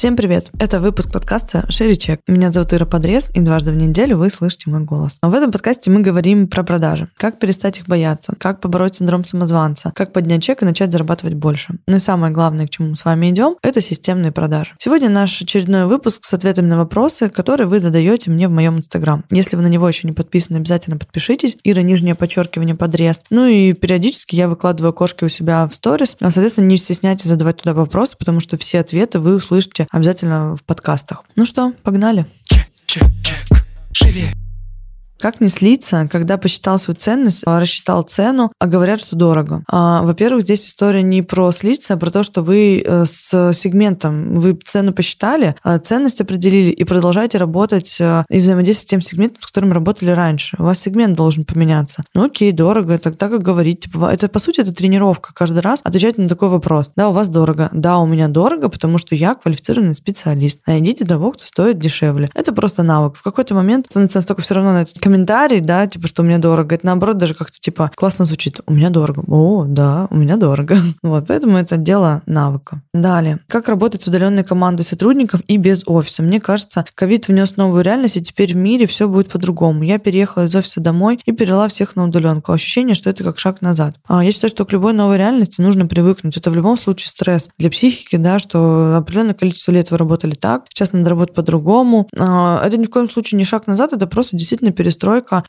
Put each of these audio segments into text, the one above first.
Всем привет! Это выпуск подкаста «Шире чек». Меня зовут Ира Подрез, и дважды в неделю вы слышите мой голос. В этом подкасте мы говорим про продажи. Как перестать их бояться, как побороть синдром самозванца, как поднять чек и начать зарабатывать больше. Ну и самое главное, к чему мы с вами идем, это системные продажи. Сегодня наш очередной выпуск с ответами на вопросы, которые вы задаете мне в моем инстаграм. Если вы на него еще не подписаны, обязательно подпишитесь. Ира, нижнее подчеркивание, подрез. Ну и периодически я выкладываю кошки у себя в сторис. А, соответственно, не стесняйтесь задавать туда вопросы, потому что все ответы вы услышите обязательно в подкастах. Ну что, погнали. Чек, чек, чек. Шире, Как не слиться, когда посчитал свою ценность, а, рассчитал цену, а говорят, что дорого? А, Во-первых, здесь история не про слиться, а про то, что вы э, с сегментом, вы цену посчитали, а ценность определили и продолжаете работать э, и взаимодействовать с тем сегментом, с которым работали раньше. У вас сегмент должен поменяться. Ну окей, дорого, тогда как говорить. Типа, это, по сути, это тренировка каждый раз отвечать на такой вопрос. Да, у вас дорого. Да, у меня дорого, потому что я квалифицированный специалист. Найдите того, кто стоит дешевле. Это просто навык. В какой-то момент становится настолько все равно на этот комментарий, да, типа, что у меня дорого. Это наоборот даже как-то типа классно звучит. У меня дорого. О, да, у меня дорого. Вот, поэтому это дело навыка. Далее. Как работать с удаленной командой сотрудников и без офиса? Мне кажется, ковид внес новую реальность, и теперь в мире все будет по-другому. Я переехала из офиса домой и перевела всех на удаленку. Ощущение, что это как шаг назад. А Я считаю, что к любой новой реальности нужно привыкнуть. Это в любом случае стресс для психики, да, что определенное количество лет вы работали так, сейчас надо работать по-другому. А, Это ни в коем случае не шаг назад, это просто действительно перестройка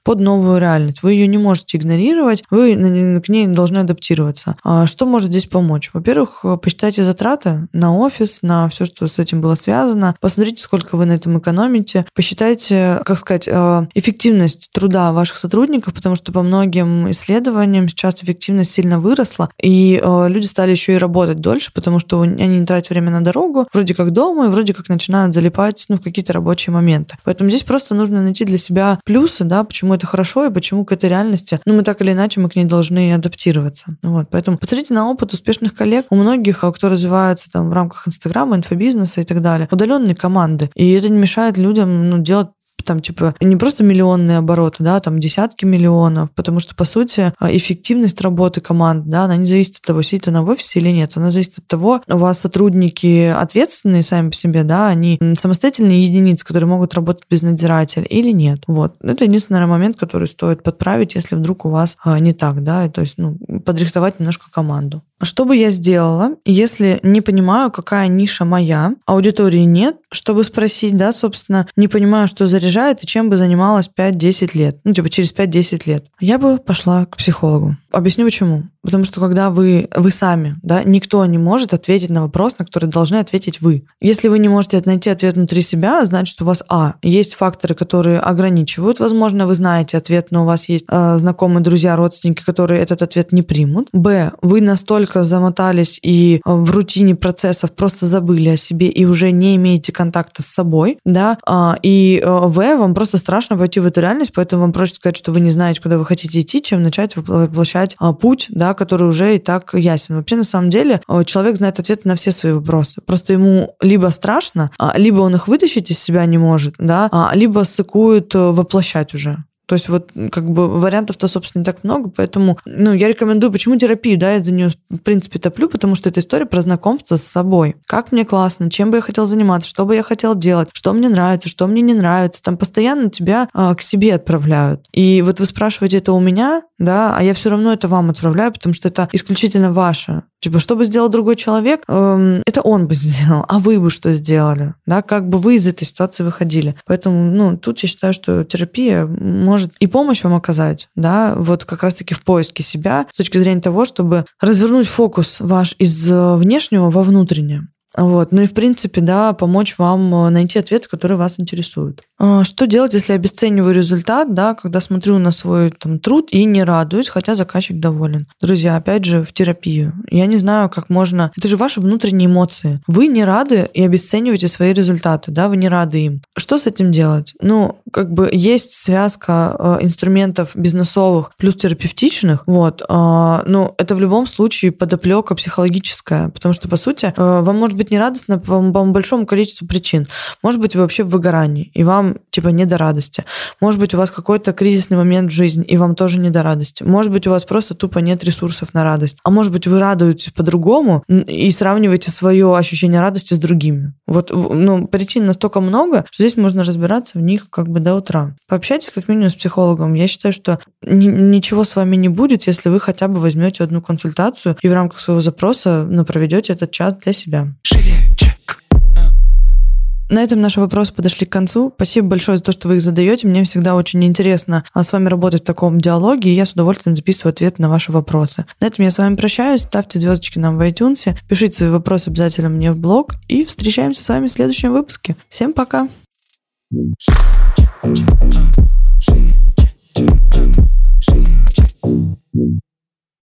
под новую реальность. Вы ее не можете игнорировать, вы к ней должны адаптироваться. А Что может здесь помочь? Во-первых, посчитайте затраты на офис, на все, что с этим было связано. Посмотрите, сколько вы на этом экономите. Посчитайте, как сказать, э, эффективность труда ваших сотрудников, потому что по многим исследованиям сейчас эффективность сильно выросла, и э, люди стали еще и работать дольше, потому что они не тратят время на дорогу, вроде как дома, и вроде как начинают залипать ну, в какие-то рабочие моменты. Поэтому здесь просто нужно найти для себя плюсы, да, почему это хорошо и почему к этой реальности, ну, мы так или иначе, мы к ней должны адаптироваться. Вот, поэтому посмотрите на опыт успешных коллег. У многих, э, кто развивается там в рамках Инстаграма, инфобизнеса и так далее, удаленные команды. И это не мешает людям ну, делать там, типа, не просто миллионные обороты, да, там десятки миллионов, потому что, по сути, а, эффективность работы команд, да, она не зависит от того, сидит она в офисе или нет, она зависит от того, у вас сотрудники ответственные сами по себе, да, они самостоятельные единицы, которые могут работать без надзирателя или нет. Вот. Это единственный наверное, момент, который стоит подправить, если вдруг у вас а, не так, да, то есть, ну, подрихтовать немножко команду. Что бы я сделала, если не понимаю, какая ниша моя, аудитории нет, чтобы спросить, да, собственно, не понимаю, что заряжает и чем бы занималась 5-10 лет, ну, типа через 5-10 лет. Я бы пошла к психологу. Объясню почему. Потому что когда вы, вы сами, да, никто не может ответить на вопрос, на который должны ответить вы. Если вы не можете найти ответ внутри себя, значит, у вас, а, есть факторы, которые ограничивают. Возможно, вы знаете ответ, но у вас есть э, знакомые, друзья, родственники, которые этот ответ не примут. Б, вы настолько замотались и э, в рутине процессов просто забыли о себе и уже не имеете контакта с собой, да, а, и э, В, вам просто страшно войти в эту реальность, поэтому вам проще сказать, что вы не знаете, куда вы хотите идти, чем начать вопл- воплощать а, путь, да, который уже и так ясен. Вообще, на самом деле, э, человек знает ответы на все свои вопросы. Просто ему либо страшно, а, либо он их вытащить из себя не может, да, а, либо сыкует э, воплощать уже. То есть вот как бы вариантов-то, собственно, не так много, поэтому, ну, я рекомендую, почему терапию, да, я за нее, в принципе, топлю, потому что это история про знакомство с собой. Как мне классно, чем бы я хотел заниматься, что бы я хотел делать, что мне нравится, что мне не нравится. Там постоянно тебя а, к себе отправляют. И вот вы спрашиваете это у меня, да, а я все равно это вам отправляю, потому что это исключительно ваше. Типа, что бы сделал другой человек, эм, это он бы сделал, а вы бы что сделали, да, как бы вы из этой ситуации выходили. Поэтому, ну, тут я считаю, что терапия может и помощь вам оказать, да, вот как раз-таки в поиске себя с точки зрения того, чтобы развернуть фокус ваш из э, внешнего во внутреннее. Вот. Ну и, в принципе, да, помочь вам э, найти ответы, которые вас интересуют. А, Что делать, если обесцениваю результат, да, когда смотрю на свой там, труд и не радуюсь, хотя заказчик доволен? Друзья, опять же, в терапию. Я не знаю, как можно... Это же ваши внутренние эмоции. Вы не рады и обесцениваете свои результаты, да, вы не рады им. Что с этим делать? Ну, как бы есть связка э, инструментов бизнесовых плюс терапевтичных, вот, ну, это в любом случае подоплека психологическая, потому что, по сути, э, вам может быть быть нерадостно по, по большому количеству причин. Может быть, вы вообще в выгорании, и вам типа не до радости. Может быть, у вас какой-то кризисный момент в жизни, и вам тоже не до радости. Может быть, у вас просто тупо нет ресурсов на радость. А может быть, вы радуетесь по-другому и сравниваете свое ощущение радости с другими. Вот, ну, причин настолько много, что здесь можно разбираться в них как бы до утра. Пообщайтесь как минимум с психологом. Я считаю, что ничего с вами не будет, если вы хотя бы возьмете одну консультацию и в рамках своего запроса ну, проведете этот час для себя. На этом наши вопросы подошли к концу. Спасибо большое за то, что вы их задаете. Мне всегда очень интересно а, с вами работать в таком диалоге, и я с удовольствием записываю ответ на ваши вопросы. На этом я с вами прощаюсь. Ставьте звездочки нам в iTunes, пишите свои вопросы обязательно мне в блог, и встречаемся с вами в следующем выпуске. Всем пока! Thank you.